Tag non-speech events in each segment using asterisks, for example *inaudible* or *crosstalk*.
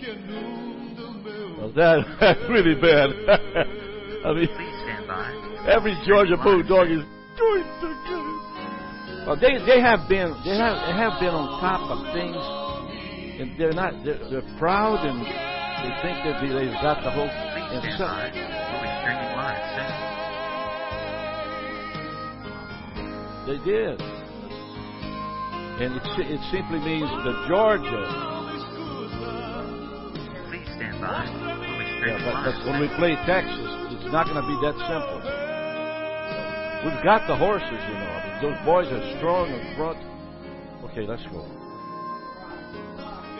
Well, that, *laughs* that's really bad. *laughs* I mean, Please stand by. every Georgia Bulldog is doing so good. Well, they they have been they have they have been on top of things, and they're not they're, they're proud and they think that they, they've got the whole. Please stand so, by. We'll be streaming live soon. they did, and it it simply means that Georgia. Yeah, but, but when we play Texas, it's not going to be that simple. We've got the horses, you know. Those boys are strong in front. Okay, let's go.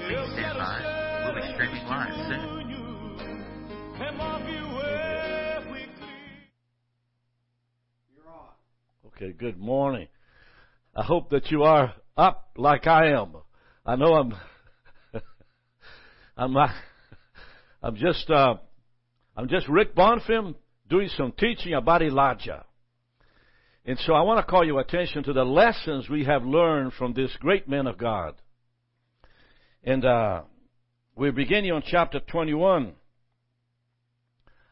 Please stand by. We'll be streaming live soon. Okay, good morning. I hope that you are up like I am. I know I'm. *laughs* I'm. Uh, I'm just. Uh, I'm just Rick Bonfim doing some teaching about Elijah. And so I want to call your attention to the lessons we have learned from this great man of God. And uh, we're beginning on chapter 21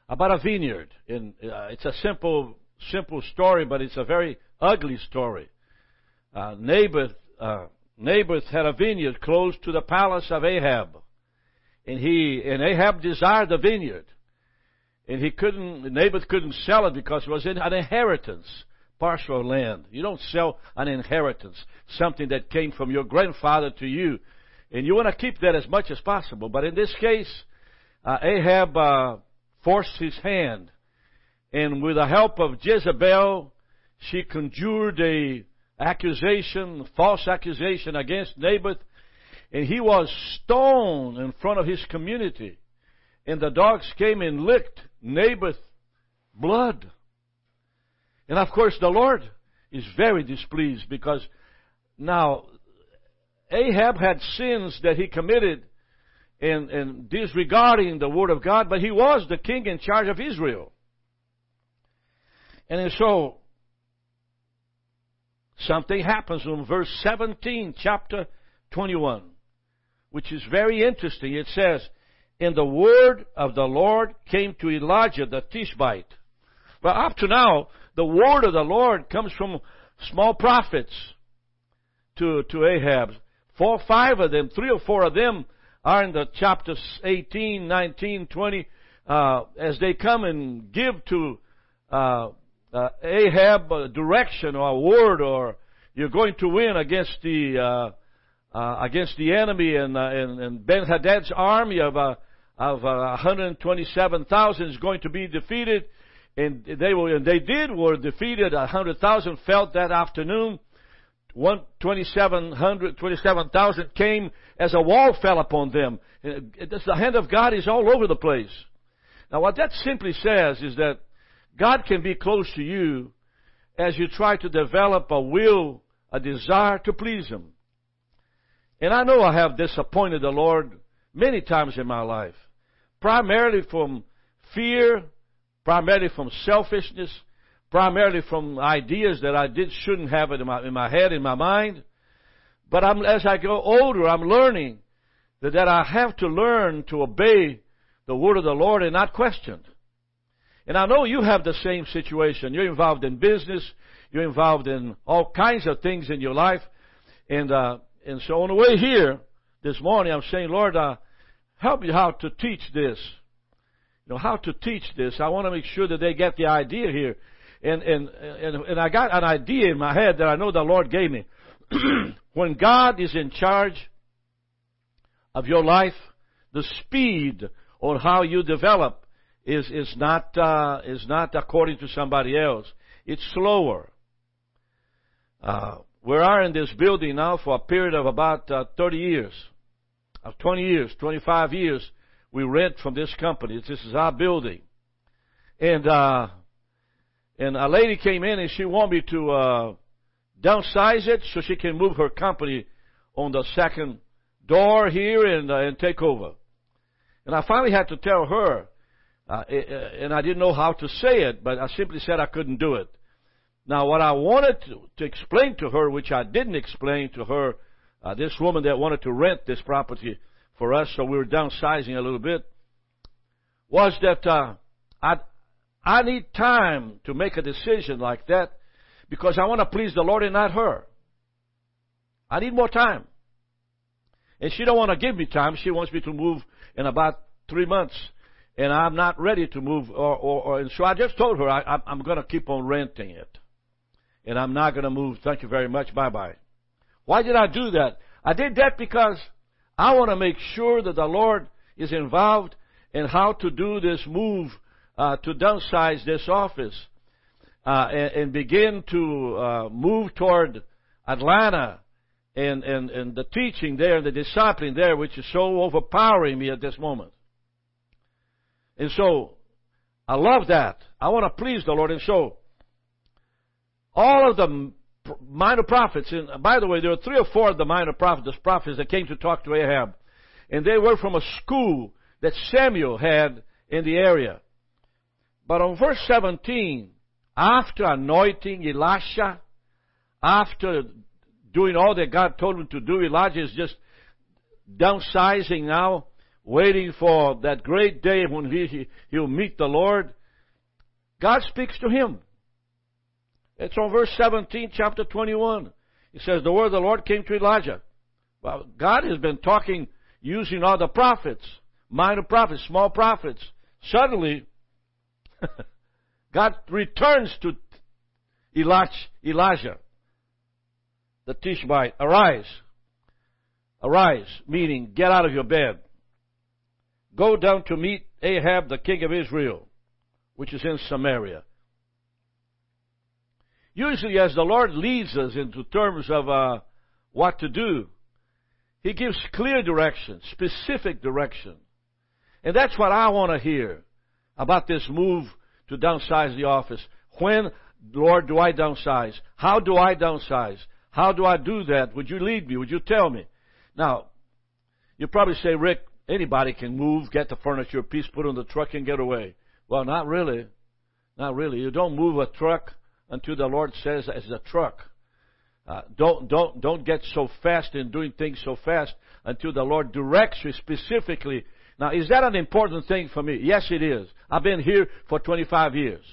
about a vineyard. And uh, it's a simple, simple story, but it's a very ugly story. Uh, Naboth, uh, Naboth had a vineyard close to the palace of Ahab, and he and Ahab desired the vineyard, and he couldn't. Naboth couldn't sell it because it was an inheritance, partial land. You don't sell an inheritance, something that came from your grandfather to you, and you want to keep that as much as possible. But in this case, uh, Ahab uh, forced his hand, and with the help of Jezebel, she conjured a accusation, false accusation against Naboth, and he was stoned in front of his community. And the dogs came and licked Naboth's blood. And of course, the Lord is very displeased because now Ahab had sins that he committed in, in disregarding the word of God, but he was the king in charge of Israel. And so something happens in verse 17, chapter 21, which is very interesting. It says, And the word of the Lord came to Elijah the Tishbite. Well, up to now, the word of the Lord comes from small prophets to, to Ahab. Four, five of them, three or four of them are in the chapters 18, 19, 20, uh, as they come and give to uh, uh, Ahab a direction or a word, or you're going to win against the uh, uh, against the enemy, and uh, and, and Ben Hadad's army of uh, of uh, 127,000 is going to be defeated, and they will and they did were defeated. 100,000 fell that afternoon. One twenty-seven hundred, twenty-seven thousand came as a wall fell upon them. It- the hand of God is all over the place. Now, what that simply says is that God can be close to you as you try to develop a will, a desire to please Him. And I know I have disappointed the Lord many times in my life, primarily from fear, primarily from selfishness, primarily from ideas that I did shouldn't have it in my, in my head, in my mind. But I'm, as I go older, I'm learning that, that I have to learn to obey the word of the Lord and not question. And I know you have the same situation. You're involved in business. You're involved in all kinds of things in your life. And, uh, and so on the way here this morning, I'm saying, Lord, uh, help me how to teach this. You know, how to teach this. I want to make sure that they get the idea here. And, and, and, and I got an idea in my head that I know the Lord gave me. *clears throat* when God is in charge of your life, the speed on how you develop is, is not, uh, is not according to somebody else. It's slower. Uh, we are in this building now for a period of about uh, 30 years, of 20 years, 25 years. We rent from this company. This is our building, and uh, and a lady came in and she wanted me to uh, downsize it so she can move her company on the second door here and uh, and take over. And I finally had to tell her, uh, and I didn't know how to say it, but I simply said I couldn't do it. Now, what I wanted to, to explain to her, which I didn't explain to her, uh, this woman that wanted to rent this property for us, so we were downsizing a little bit, was that uh, I I need time to make a decision like that because I want to please the Lord and not her. I need more time. And she don't want to give me time. She wants me to move in about three months. And I'm not ready to move. Or, or, or and so I just told her I, I'm going to keep on renting it. And I'm not going to move. Thank you very much. Bye bye. Why did I do that? I did that because I want to make sure that the Lord is involved in how to do this move uh, to downsize this office uh, and, and, begin to uh, move toward Atlanta and, and, and the teaching there the discipling there, which is so overpowering me at this moment. And so, I love that. I want to please the Lord. And so, all of the minor prophets, and by the way, there were three or four of the minor prophets, prophets that came to talk to Ahab. And they were from a school that Samuel had in the area. But on verse 17, after anointing Elisha, after doing all that God told him to do, Elijah is just downsizing now, waiting for that great day when he, he'll meet the Lord. God speaks to him. It's on verse 17, chapter 21. He says, The word of the Lord came to Elijah. Well, God has been talking using all the prophets, minor prophets, small prophets. Suddenly, *laughs* God returns to Elijah, the Tishbite. Arise. Arise, meaning get out of your bed. Go down to meet Ahab, the king of Israel, which is in Samaria. Usually, as the Lord leads us into terms of uh, what to do, He gives clear direction, specific direction. And that's what I want to hear about this move to downsize the office. When, Lord, do I downsize? How do I downsize? How do I do that? Would you lead me? Would you tell me? Now, you probably say, Rick, anybody can move, get the furniture piece, put on the truck, and get away. Well, not really. Not really. You don't move a truck until the Lord says as a truck. Uh, don't don't don't get so fast in doing things so fast until the Lord directs you specifically now, is that an important thing for me? Yes, it is. I've been here for 25 years.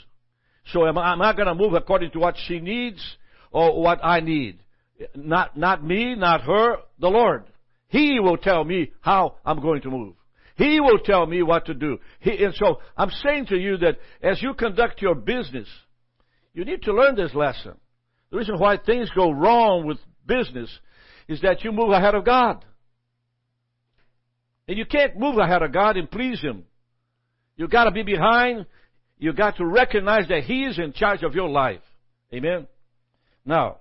So am I, am I going to move according to what she needs or what I need? Not, not me, not her, the Lord. He will tell me how I'm going to move. He will tell me what to do. He, and so I'm saying to you that as you conduct your business, you need to learn this lesson. The reason why things go wrong with business is that you move ahead of God. And you can't move ahead of God and please Him. You've got to be behind. You've got to recognize that He is in charge of your life. Amen? Now,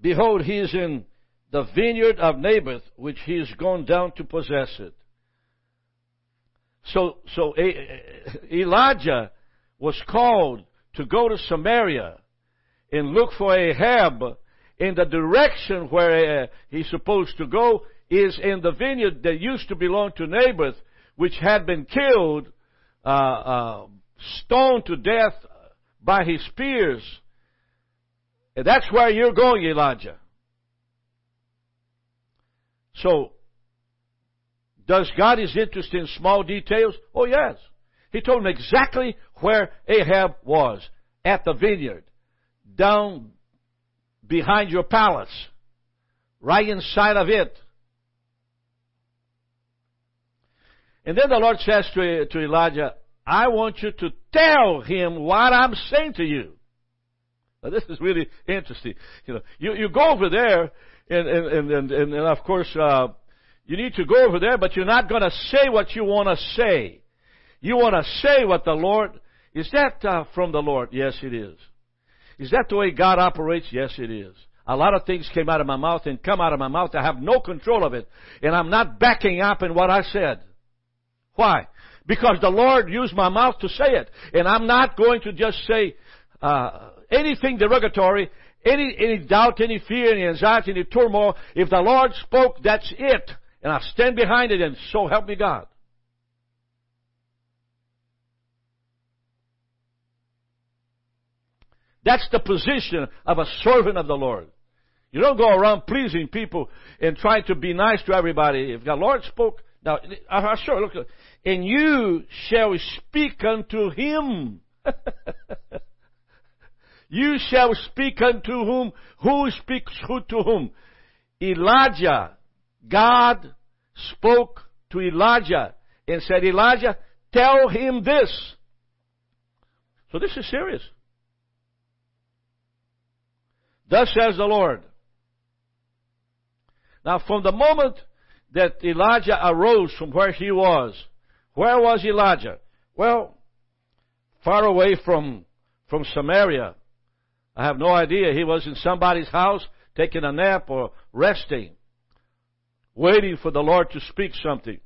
behold, He is in the vineyard of Naboth, which He is gone down to possess it. So, so Elijah was called to go to Samaria and look for Ahab in the direction where uh, he's supposed to go is in the vineyard that used to belong to Naboth, which had been killed, uh, uh, stoned to death by his spears. And that's where you're going, Elijah. So, does God is interested in small details? Oh yes. He told him exactly where Ahab was, at the vineyard, down behind your palace, right inside of it. And then the Lord says to, to Elijah, I want you to tell him what I'm saying to you. Now this is really interesting. You know, you, you go over there, and, and, and, and, and of course, uh, you need to go over there, but you're not going to say what you want to say. You want to say what the Lord, is that uh, from the Lord? Yes, it is. Is that the way God operates? Yes, it is. A lot of things came out of my mouth and come out of my mouth. I have no control of it. And I'm not backing up in what I said. Why? Because the Lord used my mouth to say it. And I'm not going to just say uh, anything derogatory, any, any doubt, any fear, any anxiety, any turmoil. If the Lord spoke, that's it. And I stand behind it and so help me God. That's the position of a servant of the Lord. You don't go around pleasing people and trying to be nice to everybody. If the Lord spoke, now, I sure look, and you shall speak unto him. *laughs* you shall speak unto whom? Who speaks who to whom? Elijah. God spoke to Elijah and said, Elijah, tell him this. So this is serious. Thus says the Lord. Now, from the moment that Elijah arose from where he was, where was Elijah? Well, far away from, from Samaria. I have no idea. He was in somebody's house taking a nap or resting, waiting for the Lord to speak something.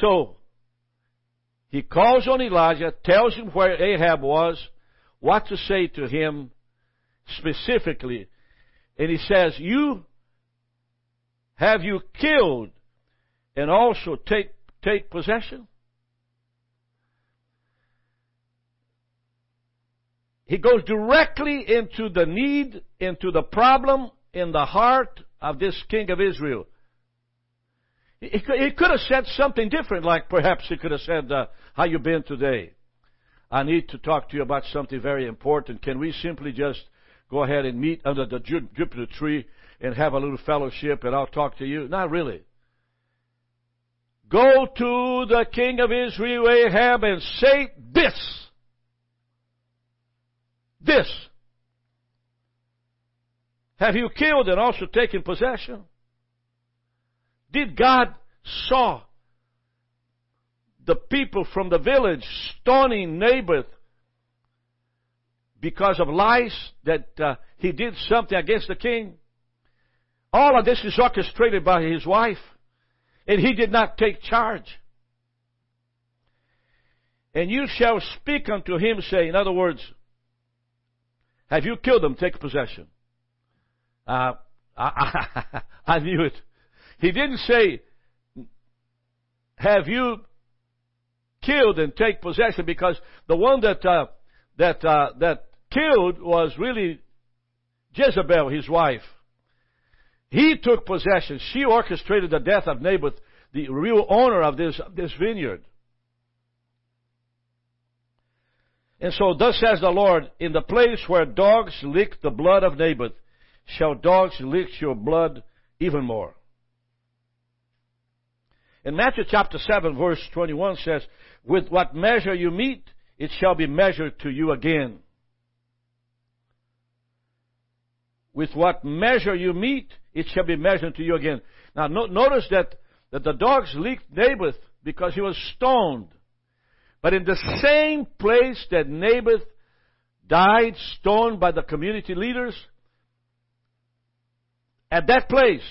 So, he calls on Elijah, tells him where Ahab was, what to say to him specifically. And he says, You have you killed and also take, take possession? He goes directly into the need, into the problem in the heart of this king of Israel. He could have said something different, like perhaps he could have said, uh, How you been today? I need to talk to you about something very important. Can we simply just go ahead and meet under the juniper tree and have a little fellowship and I'll talk to you? Not really. Go to the king of Israel, Ahab, and say this. This. Have you killed and also taken possession? Did God saw the people from the village stoning Naboth because of lies that uh, he did something against the king. All of this is orchestrated by his wife, and he did not take charge. And you shall speak unto him, say, in other words, have you killed them? Take possession. Uh, I, I, *laughs* I knew it. He didn't say, have you killed and take possession because the one that uh, that uh, that killed was really Jezebel, his wife. He took possession. She orchestrated the death of Naboth, the real owner of this this vineyard. And so, thus says the Lord, in the place where dogs licked the blood of Naboth, shall dogs lick your blood even more. In Matthew chapter 7 verse 21 says, with what measure you meet, it shall be measured to you again. With what measure you meet, it shall be measured to you again. Now no, notice that, that the dogs licked Naboth because he was stoned. But in the same place that Naboth died stoned by the community leaders, at that place,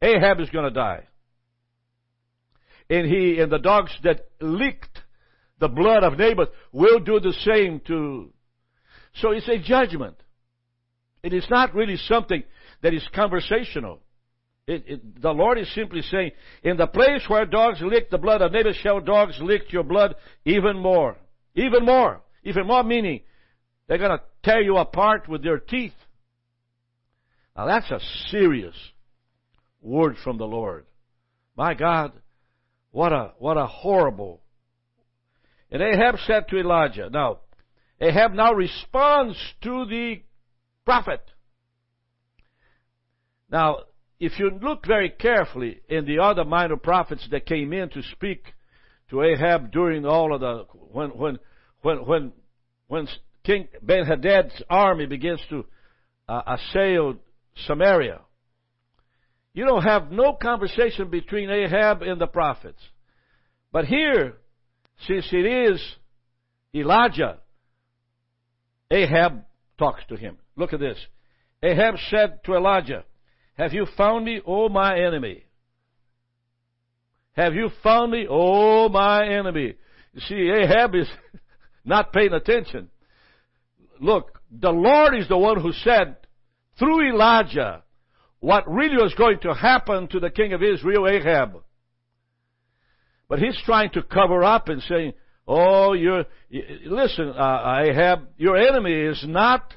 Ahab is going to die and he and the dogs that licked the blood of Naboth will do the same to. So it's a judgment. It is not really something that is conversational. It, it, the Lord is simply saying, in the place where dogs lick the blood of Naboth, shall dogs lick your blood even more. Even more. Even more meaning, they're going to tear you apart with their teeth. Now that's a serious word from the Lord. My God, what a, what a horrible. And Ahab said to Elijah, now, Ahab now responds to the prophet. Now, if you look very carefully in the other minor prophets that came in to speak to Ahab during all of the, when, when, when, when, when King Ben Hadad's army begins to uh, assail Samaria, you don't have no conversation between Ahab and the prophets. But here, since it is Elijah, Ahab talks to him. Look at this. Ahab said to Elijah, Have you found me, O my enemy? Have you found me, O my enemy? See, Ahab is *laughs* not paying attention. Look, the Lord is the one who said through Elijah what really was going to happen to the king of Israel, Ahab. But he's trying to cover up and saying, "Oh, you're listen, uh, Ahab, your enemy is not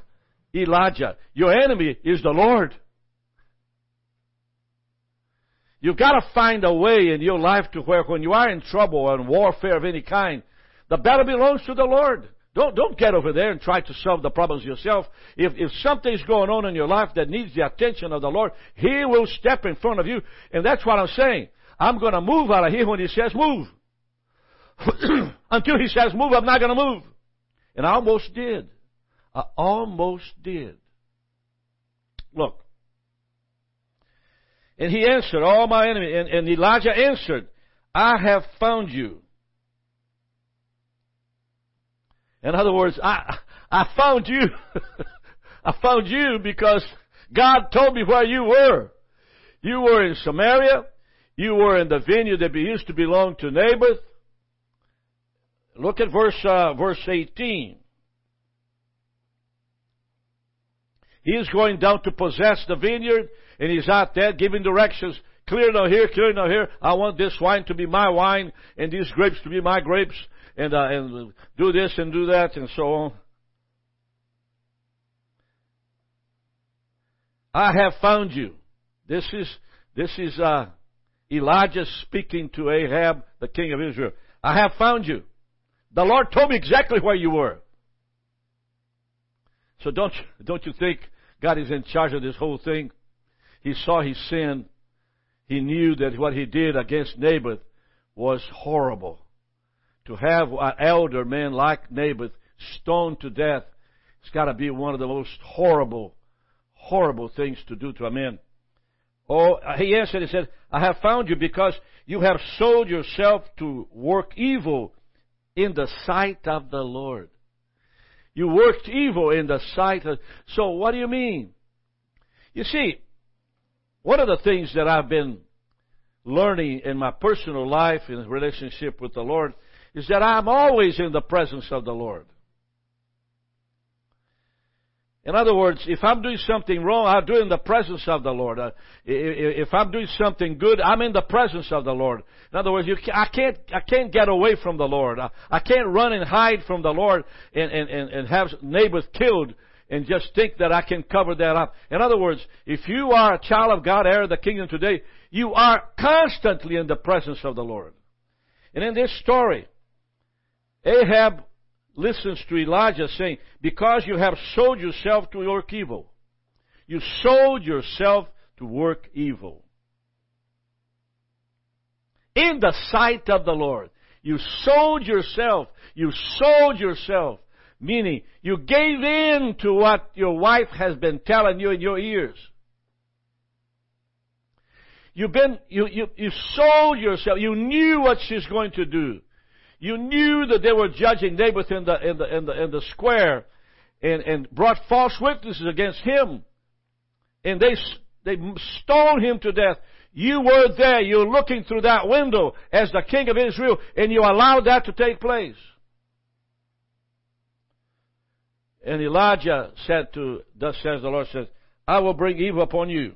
Elijah, your enemy is the Lord. You've got to find a way in your life to where when you are in trouble in warfare of any kind, the battle belongs to the Lord. Don't, don't get over there and try to solve the problems yourself. If, if something's going on in your life that needs the attention of the Lord, He will step in front of you. And that's what I'm saying. I'm going to move out of here when He says move. *clears throat* Until He says move, I'm not going to move. And I almost did. I almost did. Look. And he answered, all my enemies. And, and Elijah answered, I have found you. In other words, I, I found you. *laughs* I found you because God told me where you were. You were in Samaria. You were in the vineyard that used to belong to Naboth. Look at verse, uh, verse 18. He is going down to possess the vineyard, and he's out there giving directions. Clear now here, clear now here. I want this wine to be my wine, and these grapes to be my grapes, and uh, and do this and do that, and so on. I have found you. This is this is uh, Elijah speaking to Ahab, the king of Israel. I have found you. The Lord told me exactly where you were. So don't, don't you think God is in charge of this whole thing? He saw his sin. He knew that what he did against Naboth was horrible. To have an elder man like Naboth stoned to death, it's got to be one of the most horrible, horrible things to do to a man. Oh, uh, he answered, he said, I have found you because you have sold yourself to work evil in the sight of the Lord. You worked evil in the sight of. So what do you mean? You see, one of the things that I've been learning in my personal life in relationship with the Lord is that I'm always in the presence of the Lord. In other words, if I'm doing something wrong, I do it in the presence of the Lord. Uh, if I'm doing something good, I'm in the presence of the Lord. In other words, you, I can't, I can't get away from the Lord. I, I can't run and hide from the Lord and, and, and have neighbors killed and just think that I can cover that up. In other words, if you are a child of God, heir of the kingdom today, you are constantly in the presence of the Lord. And in this story, Ahab listens to Elijah saying, Because you have sold yourself to work evil. You sold yourself to work evil. In the sight of the Lord. You sold yourself. You sold yourself. Meaning, you gave in to what your wife has been telling you in your ears. You've been, you, you, you sold yourself. You knew what she's going to do. You knew that they were judging Naboth in the, in the, in the, in the square and, and brought false witnesses against him. And they, they stoned him to death. You were there. You were looking through that window as the king of Israel and you allowed that to take place. And Elijah said to, thus says the Lord says, I will bring evil upon you.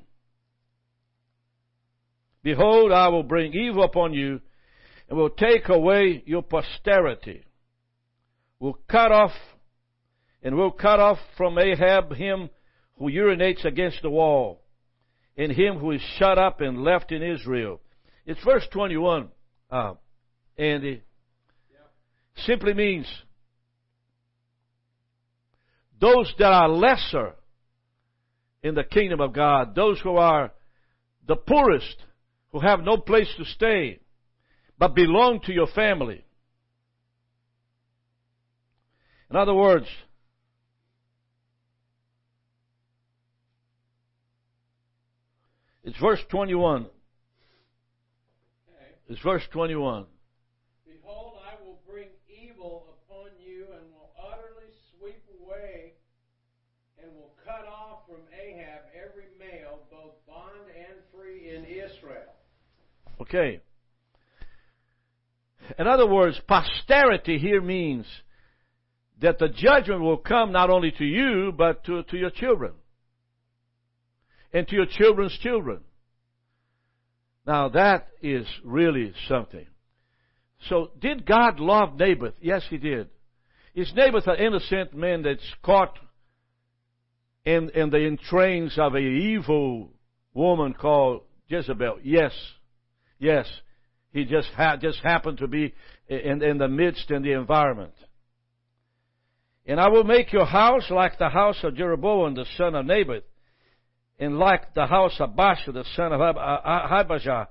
Behold, I will bring evil upon you and will take away your posterity. Will cut off, and will cut off from Ahab him who urinates against the wall, and him who is shut up and left in Israel. It's verse 21, uh, Andy. Yeah. Simply means those that are lesser in the kingdom of God, those who are the poorest, who have no place to stay, but belong to your family. In other words, it's verse 21. It's verse 21. Behold, I will bring evil upon you and will utterly sweep away and will cut off from Ahab every male, both bond and free in Israel. Okay. In other words, posterity here means that the judgment will come not only to you, but to, to your children. And to your children's children. Now that is really something. So did God love Naboth? Yes, he did. Is Naboth an innocent man that's caught in, in the entrains of a evil woman called Jezebel. Yes. Yes. He just ha- just happened to be in, in the midst in the environment. And I will make your house like the house of Jeroboam the son of Nebat, and like the house of Baasha the son of Ahijah,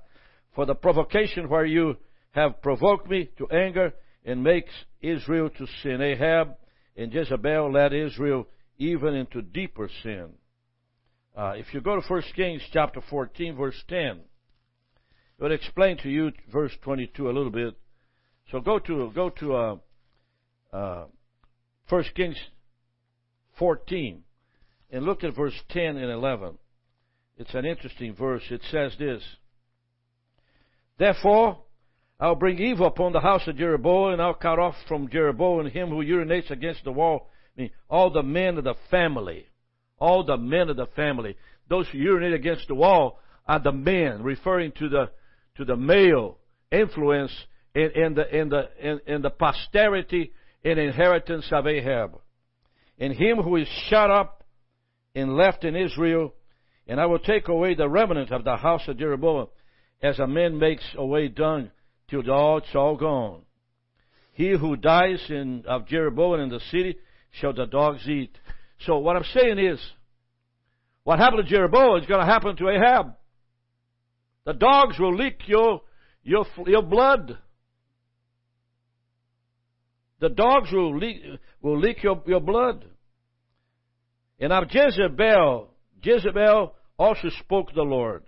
for the provocation where you have provoked me to anger and makes Israel to sin. Ahab and Jezebel led Israel even into deeper sin. Uh, if you go to 1 Kings chapter 14, verse 10, it explain to you verse 22 a little bit. So go to go to uh, uh, 1 Kings 14 and look at verse 10 and 11. It's an interesting verse. It says this Therefore, I'll bring evil upon the house of Jeroboam, and I'll cut off from Jeroboam him who urinates against the wall. I mean, all the men of the family. All the men of the family. Those who urinate against the wall are the men, referring to the to the male influence in, in the in the in, in the posterity and inheritance of Ahab. And him who is shut up and left in Israel, and I will take away the remnant of the house of Jeroboam, as a man makes away dung till all it's all gone. He who dies in, of Jeroboam in the city shall the dogs eat. So what I'm saying is, what happened to Jeroboam is going to happen to Ahab. The dogs will lick your, your, your blood. The dogs will lick, will lick your, your blood. And of Jezebel, Jezebel also spoke the Lord.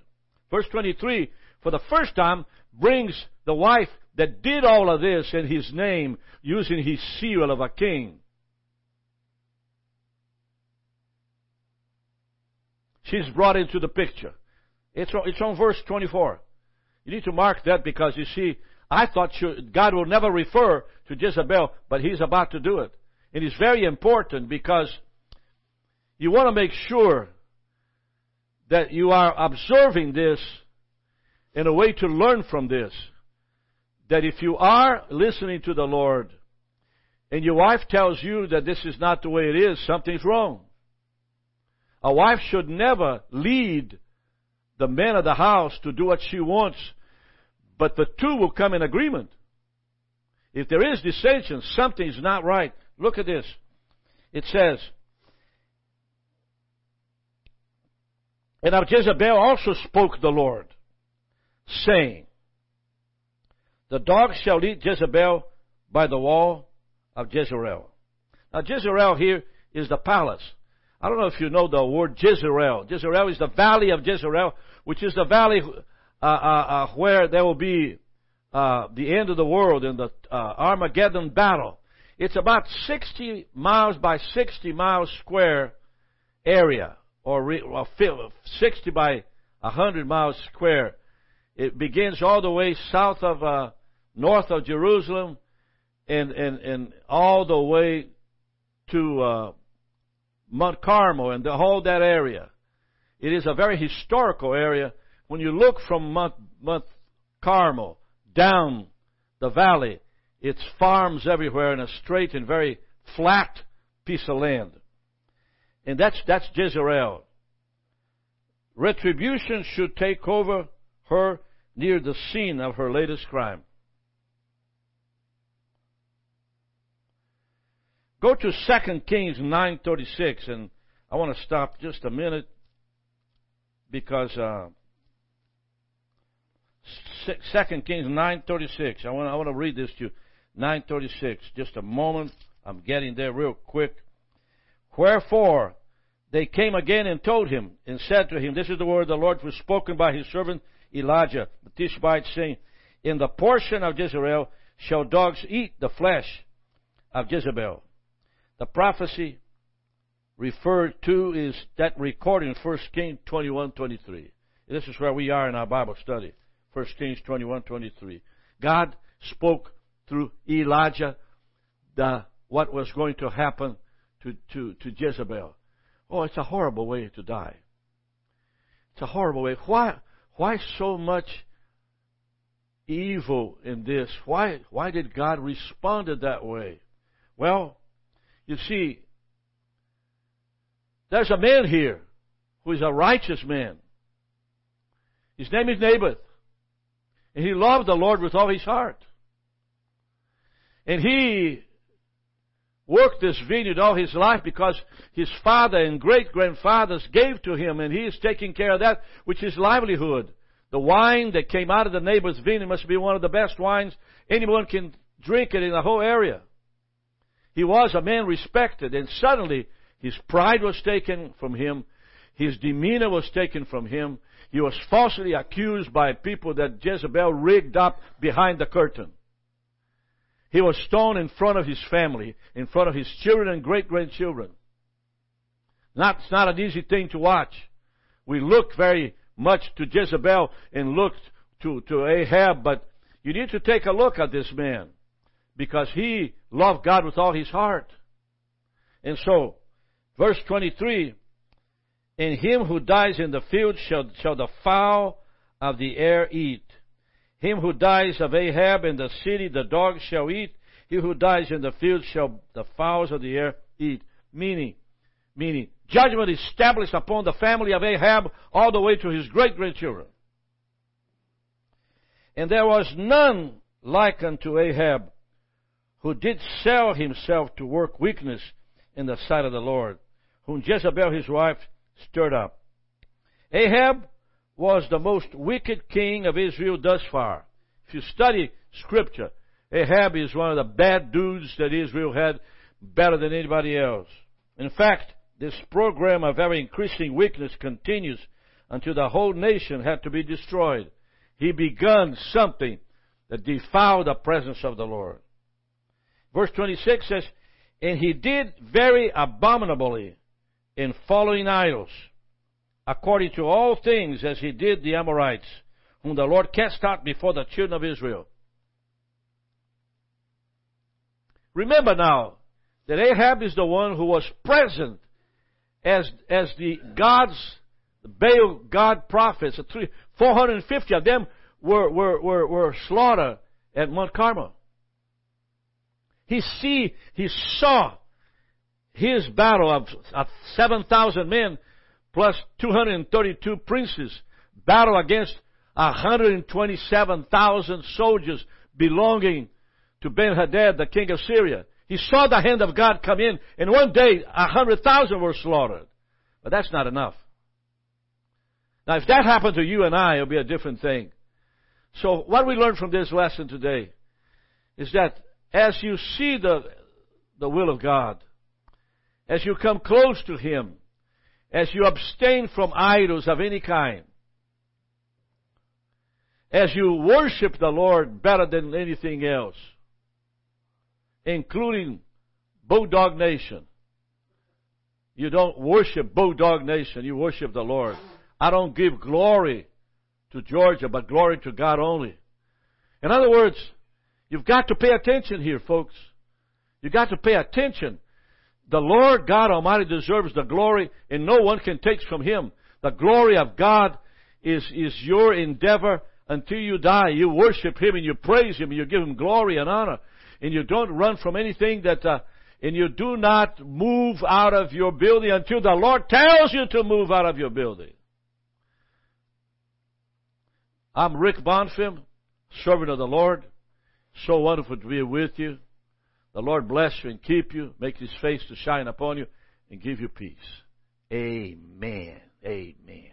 Verse 23, for the first time, brings the wife that did all of this in his name using his seal of a king. She's brought into the picture. It's on, it's verse 24. You need to mark that because you see, I thought God will never refer to Jezebel, but he's about to do it. And it's very important because you want to make sure that you are observing this in a way to learn from this that if you are listening to the Lord and your wife tells you that this is not the way it is, something's wrong. A wife should never lead the men of the house to do what she wants, but the two will come in agreement. If there is dissension, something's not right. Look at this. It says, And of Jezebel also spoke the Lord, saying, the dogs shall eat Jezebel by the wall of Jezreel. Now, Jezreel here is the palace. I don't know if you know the word Jezreel. Jezreel is the valley of Jezreel, which is the valley uh, uh, uh, where there will be uh, the end of the world in the uh, Armageddon battle. It's about 60 miles by 60 miles square area, or, re- or 60 by 100 miles square it begins all the way south of, uh, north of Jerusalem and, and, and all the way to, Mount Carmel and the whole that area. It is a very historical area. When you look from Mount, Mount Carmel down the valley, it's farms everywhere in a straight and very flat piece of land. And that's, that's Jezreel. Retribution should take over her near the scene of her latest crime. Go to 2 Kings 9:36 and I want to stop just a minute because uh, 2 Kings 9:36. I want I want to read this to you. 9:36. Just a moment. I'm getting there real quick. Wherefore they came again and told him and said to him, This is the word the Lord was spoken by his servant Elijah the Tishbite, saying, In the portion of Jezreel shall dogs eat the flesh of Jezebel. The prophecy referred to is that recorded in 1 Kings 21, 23. This is where we are in our Bible study. 1 Kings 21, 23. God spoke through Elijah the, what was going to happen to, to, to Jezebel. Oh, it's a horrible way to die. It's a horrible way. Why, why so much evil in this? Why, why did God respond that way? Well, you see, there's a man here who is a righteous man. His name is Naboth. And he loved the Lord with all his heart. And he worked this vineyard all his life because his father and great grandfathers gave to him, and he is taking care of that, which is livelihood. The wine that came out of the neighbor's vineyard must be one of the best wines anyone can drink it in the whole area. He was a man respected, and suddenly his pride was taken from him, his demeanor was taken from him. He was falsely accused by people that Jezebel rigged up behind the curtain. He was stoned in front of his family, in front of his children and great grandchildren. Not, it's not an easy thing to watch. We look very much to Jezebel and look to, to Ahab, but you need to take a look at this man because he loved God with all his heart. And so, verse 23, in him who dies in the field shall, shall the fowl of the air eat. Him who dies of Ahab in the city, the dogs shall eat. He who dies in the field shall the fowls of the air eat. Meaning, meaning, judgment is established upon the family of Ahab all the way to his great grandchildren. And there was none like unto Ahab, who did sell himself to work weakness in the sight of the Lord, whom Jezebel his wife stirred up. Ahab was the most wicked king of Israel thus far. If you study scripture, Ahab is one of the bad dudes that Israel had better than anybody else. In fact, this program of ever increasing weakness continues until the whole nation had to be destroyed. He begun something that defiled the presence of the Lord. Verse 26 says, And he did very abominably in following idols according to all things as he did the Amorites, whom the Lord cast out before the children of Israel. Remember now that Ahab is the one who was present as, as the God's, the Baal God prophets. 450 of them were, were, were, were slaughtered at Mount Carmel. He see, he saw his battle of, of 7,000 men plus 232 princes battle against 127,000 soldiers belonging to Ben-Hadad, the king of Syria. He saw the hand of God come in, and one day 100,000 were slaughtered. But that's not enough. Now, if that happened to you and I, it would be a different thing. So, what we learned from this lesson today is that as you see the, the will of God, as you come close to Him, as you abstain from idols of any kind, as you worship the Lord better than anything else, including Bulldog Nation. You don't worship Bulldog Nation, you worship the Lord. I don't give glory to Georgia, but glory to God only. In other words, you've got to pay attention here, folks. You've got to pay attention the Lord God Almighty deserves the glory, and no one can take from Him. The glory of God is, is your endeavor until you die. You worship Him and you praise Him and you give Him glory and honor. And you don't run from anything that, uh, and you do not move out of your building until the Lord tells you to move out of your building. I'm Rick Bonfim, servant of the Lord. So wonderful to be with you. The Lord bless you and keep you, make his face to shine upon you, and give you peace. Amen. Amen.